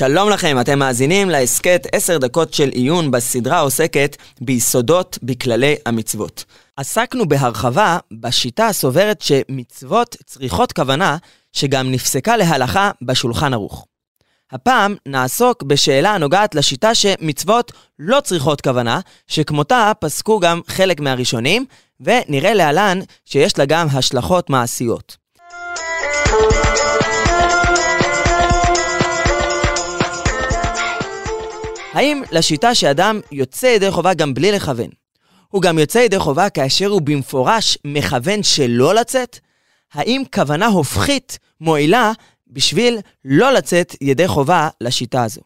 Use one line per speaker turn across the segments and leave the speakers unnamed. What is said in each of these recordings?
שלום לכם, אתם מאזינים להסכת 10 דקות של עיון בסדרה העוסקת ביסודות בכללי המצוות. עסקנו בהרחבה בשיטה הסוברת שמצוות צריכות כוונה שגם נפסקה להלכה בשולחן ערוך. הפעם נעסוק בשאלה הנוגעת לשיטה שמצוות לא צריכות כוונה, שכמותה פסקו גם חלק מהראשונים, ונראה להלן שיש לה גם השלכות מעשיות. האם לשיטה שאדם יוצא ידי חובה גם בלי לכוון, הוא גם יוצא ידי חובה כאשר הוא במפורש מכוון שלא לצאת? האם כוונה הופכית מועילה בשביל לא לצאת ידי חובה לשיטה הזו?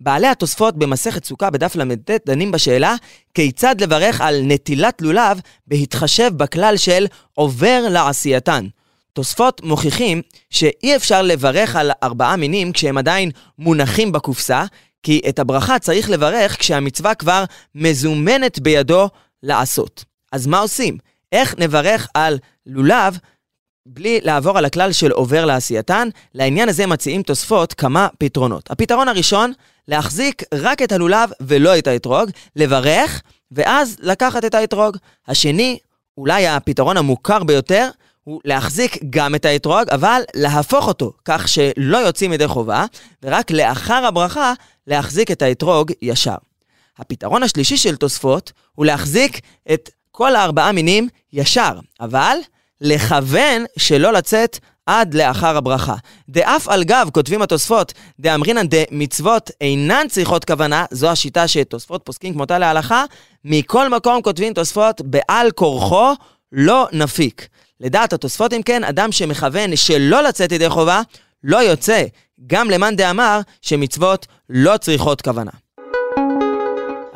בעלי התוספות במסכת סוכה בדף ל"ט דנים בשאלה כיצד לברך על נטילת לולב בהתחשב בכלל של עובר לעשייתן. תוספות מוכיחים שאי אפשר לברך על ארבעה מינים כשהם עדיין מונחים בקופסה, כי את הברכה צריך לברך כשהמצווה כבר מזומנת בידו לעשות. אז מה עושים? איך נברך על לולב בלי לעבור על הכלל של עובר לעשייתן? לעניין הזה מציעים תוספות כמה פתרונות. הפתרון הראשון, להחזיק רק את הלולב ולא את האתרוג, לברך, ואז לקחת את האתרוג. השני, אולי הפתרון המוכר ביותר, הוא להחזיק גם את האתרוג, אבל להפוך אותו כך שלא יוצאים ידי חובה, ורק לאחר הברכה להחזיק את האתרוג ישר. הפתרון השלישי של תוספות הוא להחזיק את כל הארבעה מינים ישר, אבל לכוון שלא לצאת עד לאחר הברכה. דאף על גב, כותבים התוספות, דאמרינן דמצוות אינן צריכות כוונה, זו השיטה שתוספות פוסקים כמותה להלכה, מכל מקום כותבים תוספות בעל כורחו לא נפיק. לדעת התוספות אם כן, אדם שמכוון שלא לצאת ידי חובה, לא יוצא, גם למאן דאמר שמצוות לא צריכות כוונה.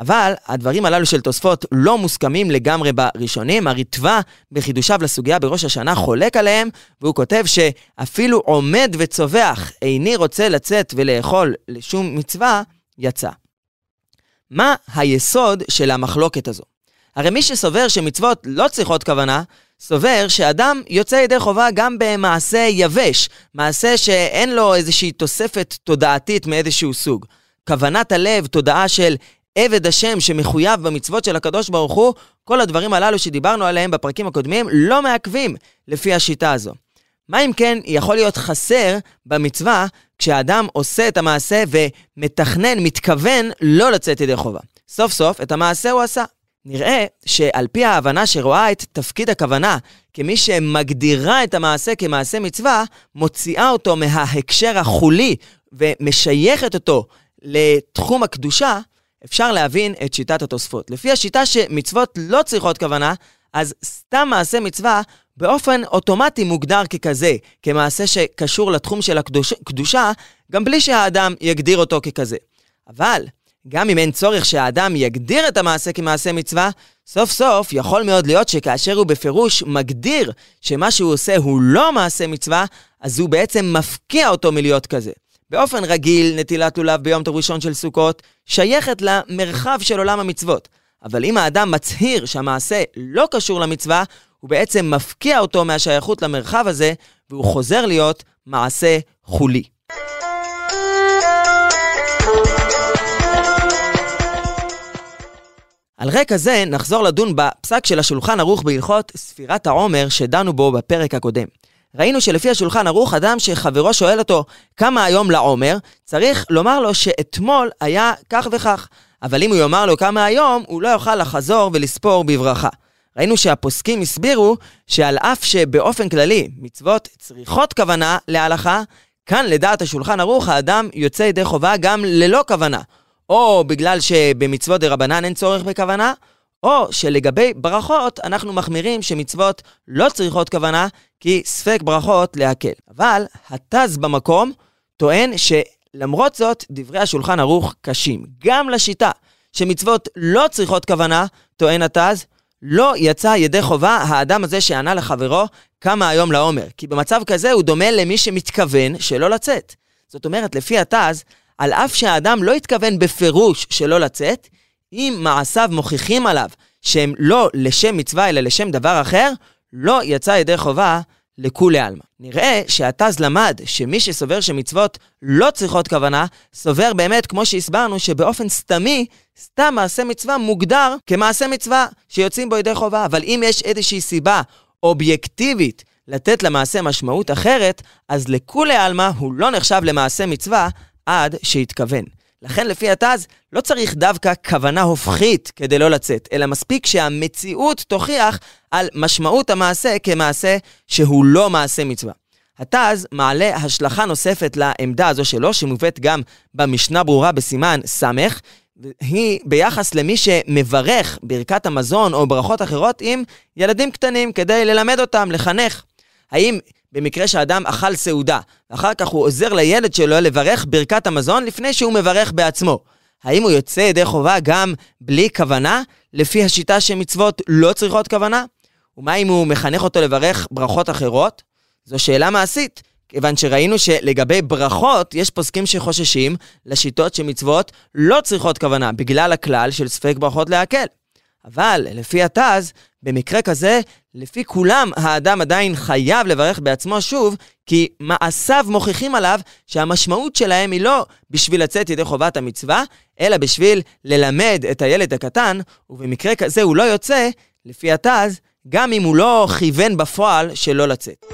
אבל הדברים הללו של תוספות לא מוסכמים לגמרי בראשונים. הריטב"א בחידושיו לסוגיה בראש השנה חולק עליהם, והוא כותב שאפילו עומד וצווח, איני רוצה לצאת ולאכול לשום מצווה, יצא. מה היסוד של המחלוקת הזו? הרי מי שסובר שמצוות לא צריכות כוונה, סובר שאדם יוצא ידי חובה גם במעשה יבש, מעשה שאין לו איזושהי תוספת תודעתית מאיזשהו סוג. כוונת הלב, תודעה של עבד השם שמחויב במצוות של הקדוש ברוך הוא, כל הדברים הללו שדיברנו עליהם בפרקים הקודמים לא מעכבים לפי השיטה הזו. מה אם כן יכול להיות חסר במצווה כשאדם עושה את המעשה ומתכנן, מתכוון לא לצאת ידי חובה? סוף סוף את המעשה הוא עשה. נראה שעל פי ההבנה שרואה את תפקיד הכוונה כמי שמגדירה את המעשה כמעשה מצווה, מוציאה אותו מההקשר החולי ומשייכת אותו לתחום הקדושה, אפשר להבין את שיטת התוספות. לפי השיטה שמצוות לא צריכות כוונה, אז סתם מעשה מצווה באופן אוטומטי מוגדר ככזה, כמעשה שקשור לתחום של הקדושה, גם בלי שהאדם יגדיר אותו ככזה. אבל גם אם אין צורך שהאדם יגדיר את המעשה כמעשה מצווה, סוף סוף יכול מאוד להיות שכאשר הוא בפירוש מגדיר שמה שהוא עושה הוא לא מעשה מצווה, אז הוא בעצם מפקיע אותו מלהיות כזה. באופן רגיל, נטילת לולב ביום טוב ראשון של סוכות שייכת למרחב של עולם המצוות. אבל אם האדם מצהיר שהמעשה לא קשור למצווה, הוא בעצם מפקיע אותו מהשייכות למרחב הזה, והוא חוזר להיות מעשה חולי. על רקע זה נחזור לדון בפסק של השולחן ערוך בהלכות ספירת העומר שדנו בו בפרק הקודם. ראינו שלפי השולחן ערוך, אדם שחברו שואל אותו כמה היום לעומר, צריך לומר לו שאתמול היה כך וכך. אבל אם הוא יאמר לו כמה היום, הוא לא יוכל לחזור ולספור בברכה. ראינו שהפוסקים הסבירו שעל אף שבאופן כללי מצוות צריכות כוונה להלכה, כאן לדעת השולחן ערוך האדם יוצא ידי חובה גם ללא כוונה. או בגלל שבמצוות דה רבנן אין צורך בכוונה, או שלגבי ברכות אנחנו מחמירים שמצוות לא צריכות כוונה, כי ספק ברכות להקל. אבל התז במקום טוען שלמרות זאת, דברי השולחן ערוך קשים. גם לשיטה שמצוות לא צריכות כוונה, טוען התז, לא יצא ידי חובה האדם הזה שענה לחברו כמה היום לעומר. כי במצב כזה הוא דומה למי שמתכוון שלא לצאת. זאת אומרת, לפי התז, על אף שהאדם לא התכוון בפירוש שלא לצאת, אם מעשיו מוכיחים עליו שהם לא לשם מצווה אלא לשם דבר אחר, לא יצא ידי חובה לכולי עלמא. נראה שהתז למד שמי שסובר שמצוות לא צריכות כוונה, סובר באמת, כמו שהסברנו, שבאופן סתמי, סתם מעשה מצווה מוגדר כמעשה מצווה שיוצאים בו ידי חובה. אבל אם יש איזושהי סיבה אובייקטיבית לתת למעשה משמעות אחרת, אז לכולי עלמא הוא לא נחשב למעשה מצווה עד שהתכוון. לכן לפי התז, לא צריך דווקא כוונה הופכית כדי לא לצאת, אלא מספיק שהמציאות תוכיח על משמעות המעשה כמעשה שהוא לא מעשה מצווה. התז מעלה השלכה נוספת לעמדה הזו שלו, שמובאת גם במשנה ברורה בסימן ס', היא ביחס למי שמברך ברכת המזון או ברכות אחרות עם ילדים קטנים כדי ללמד אותם, לחנך. האם במקרה שאדם אכל סעודה, ואחר כך הוא עוזר לילד שלו לברך ברכת המזון לפני שהוא מברך בעצמו. האם הוא יוצא ידי חובה גם בלי כוונה, לפי השיטה שמצוות לא צריכות כוונה? ומה אם הוא מחנך אותו לברך ברכות אחרות? זו שאלה מעשית, כיוון שראינו שלגבי ברכות, יש פוסקים שחוששים לשיטות שמצוות לא צריכות כוונה, בגלל הכלל של ספק ברכות להקל. אבל לפי התז, במקרה כזה, לפי כולם האדם עדיין חייב לברך בעצמו שוב, כי מעשיו מוכיחים עליו שהמשמעות שלהם היא לא בשביל לצאת ידי חובת המצווה, אלא בשביל ללמד את הילד הקטן, ובמקרה כזה הוא לא יוצא, לפי התז, גם אם הוא לא כיוון בפועל שלא לצאת.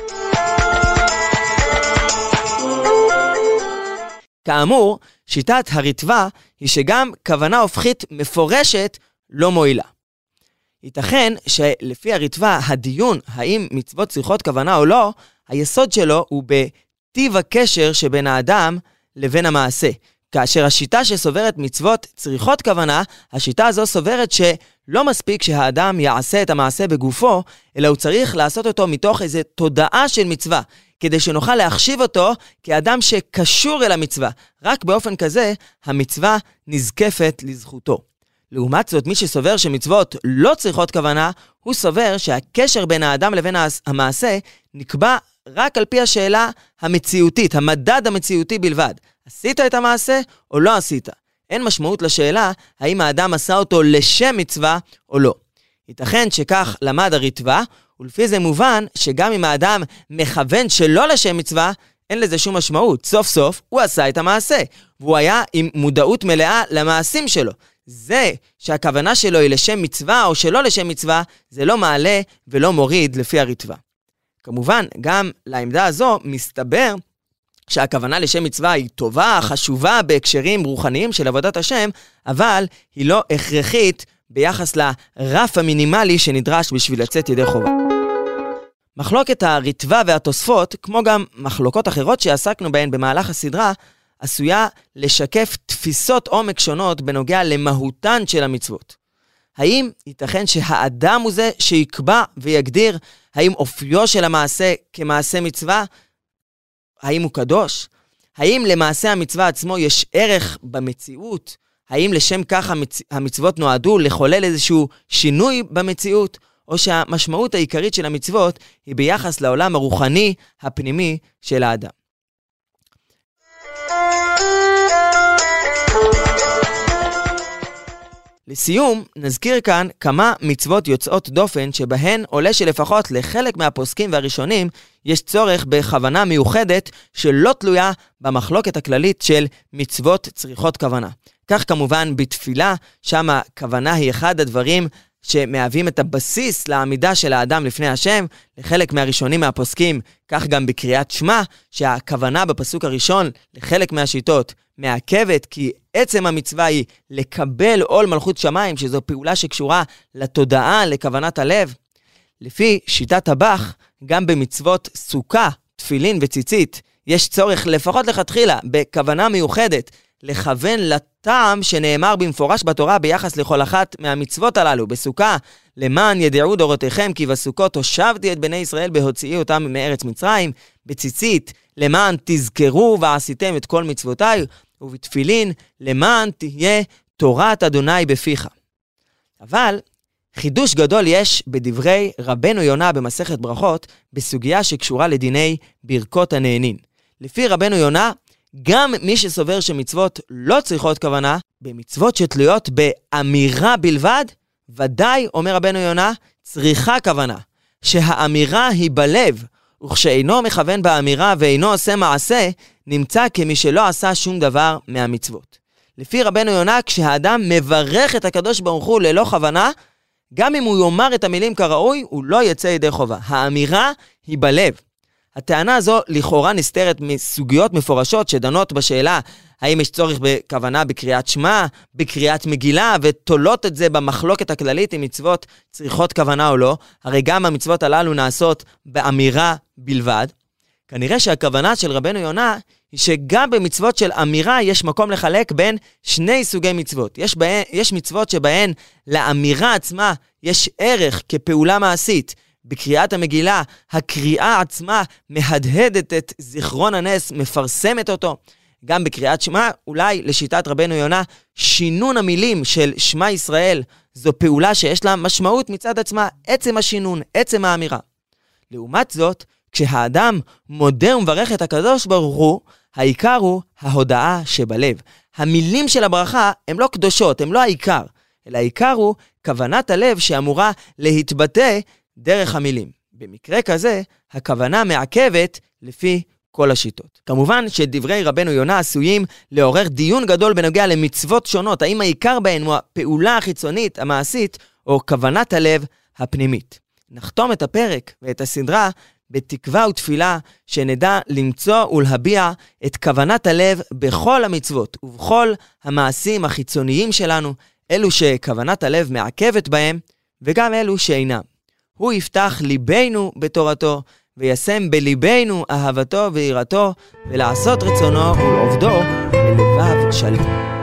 כאמור, שיטת הריטב"א היא שגם כוונה הופכית מפורשת לא מועילה. ייתכן שלפי הריטב"א, הדיון האם מצוות צריכות כוונה או לא, היסוד שלו הוא בטיב הקשר שבין האדם לבין המעשה. כאשר השיטה שסוברת מצוות צריכות כוונה, השיטה הזו סוברת שלא מספיק שהאדם יעשה את המעשה בגופו, אלא הוא צריך לעשות אותו מתוך איזו תודעה של מצווה, כדי שנוכל להחשיב אותו כאדם שקשור אל המצווה. רק באופן כזה, המצווה נזקפת לזכותו. לעומת זאת, מי שסובר שמצוות לא צריכות כוונה, הוא סובר שהקשר בין האדם לבין המעשה נקבע רק על פי השאלה המציאותית, המדד המציאותי בלבד. עשית את המעשה או לא עשית? אין משמעות לשאלה האם האדם עשה אותו לשם מצווה או לא. ייתכן שכך למד הריטב"א, ולפי זה מובן שגם אם האדם מכוון שלא לשם מצווה, אין לזה שום משמעות. סוף סוף הוא עשה את המעשה, והוא היה עם מודעות מלאה למעשים שלו. זה שהכוונה שלו היא לשם מצווה או שלא לשם מצווה, זה לא מעלה ולא מוריד לפי הריטב"א. כמובן, גם לעמדה הזו מסתבר שהכוונה לשם מצווה היא טובה, חשובה בהקשרים רוחניים של עבודת השם, אבל היא לא הכרחית ביחס לרף המינימלי שנדרש בשביל לצאת ידי חובה. מחלוקת הריטב"א והתוספות, כמו גם מחלוקות אחרות שעסקנו בהן במהלך הסדרה, עשויה לשקף תפיסות עומק שונות בנוגע למהותן של המצוות. האם ייתכן שהאדם הוא זה שיקבע ויגדיר האם אופיו של המעשה כמעשה מצווה? האם הוא קדוש? האם למעשה המצווה עצמו יש ערך במציאות? האם לשם כך המצ... המצוות נועדו לחולל איזשהו שינוי במציאות? או שהמשמעות העיקרית של המצוות היא ביחס לעולם הרוחני הפנימי של האדם. לסיום, נזכיר כאן כמה מצוות יוצאות דופן שבהן עולה שלפחות לחלק מהפוסקים והראשונים יש צורך בכוונה מיוחדת שלא תלויה במחלוקת הכללית של מצוות צריכות כוונה. כך כמובן בתפילה, שם הכוונה היא אחד הדברים שמהווים את הבסיס לעמידה של האדם לפני השם, לחלק מהראשונים מהפוסקים, כך גם בקריאת שמע, שהכוונה בפסוק הראשון לחלק מהשיטות מעכבת, כי עצם המצווה היא לקבל עול מלכות שמיים, שזו פעולה שקשורה לתודעה, לכוונת הלב. לפי שיטת הבח, גם במצוות סוכה, תפילין וציצית, יש צורך לפחות לכתחילה בכוונה מיוחדת לכוון לטעם שנאמר במפורש בתורה ביחס לכל אחת מהמצוות הללו. בסוכה, למען ידעו דורותיכם כי בסוכות הושבתי את בני ישראל בהוציאי אותם מארץ מצרים. בציצית, למען תזכרו ועשיתם את כל מצוותיי. ובתפילין, למען תהיה תורת אדוני בפיך. אבל חידוש גדול יש בדברי רבנו יונה במסכת ברכות בסוגיה שקשורה לדיני ברכות הנהנין. לפי רבנו יונה, גם מי שסובר שמצוות לא צריכות כוונה, במצוות שתלויות באמירה בלבד, ודאי, אומר רבנו יונה, צריכה כוונה. שהאמירה היא בלב, וכשאינו מכוון באמירה ואינו עושה מעשה, נמצא כמי שלא עשה שום דבר מהמצוות. לפי רבנו יונה, כשהאדם מברך את הקדוש ברוך הוא ללא כוונה, גם אם הוא יאמר את המילים כראוי, הוא לא יצא ידי חובה. האמירה היא בלב. הטענה הזו לכאורה נסתרת מסוגיות מפורשות שדנות בשאלה האם יש צורך בכוונה בקריאת שמע, בקריאת מגילה, ותולות את זה במחלוקת הכללית אם מצוות צריכות כוונה או לא, הרי גם המצוות הללו נעשות באמירה בלבד. כנראה שהכוונה של רבנו יונה היא שגם במצוות של אמירה יש מקום לחלק בין שני סוגי מצוות. יש, בהן, יש מצוות שבהן לאמירה עצמה יש ערך כפעולה מעשית. בקריאת המגילה, הקריאה עצמה מהדהדת את זיכרון הנס, מפרסמת אותו. גם בקריאת שמע, אולי לשיטת רבנו יונה, שינון המילים של שמע ישראל זו פעולה שיש לה משמעות מצד עצמה, עצם השינון, עצם האמירה. לעומת זאת, כשהאדם מודה ומברך את הקדוש ברוך הוא, העיקר הוא ההודאה שבלב. המילים של הברכה הן לא קדושות, הן לא העיקר, אלא העיקר הוא כוונת הלב שאמורה להתבטא דרך המילים. במקרה כזה, הכוונה מעכבת לפי כל השיטות. כמובן שדברי רבנו יונה עשויים לעורר דיון גדול בנוגע למצוות שונות, האם העיקר בהן הוא הפעולה החיצונית, המעשית, או כוונת הלב הפנימית. נחתום את הפרק ואת הסדרה בתקווה ותפילה שנדע למצוא ולהביע את כוונת הלב בכל המצוות ובכל המעשים החיצוניים שלנו, אלו שכוונת הלב מעכבת בהם, וגם אלו שאינם. הוא יפתח ליבנו בתורתו, וישם בליבנו אהבתו ויראתו, ולעשות רצונו ולעובדו בלבב שלם.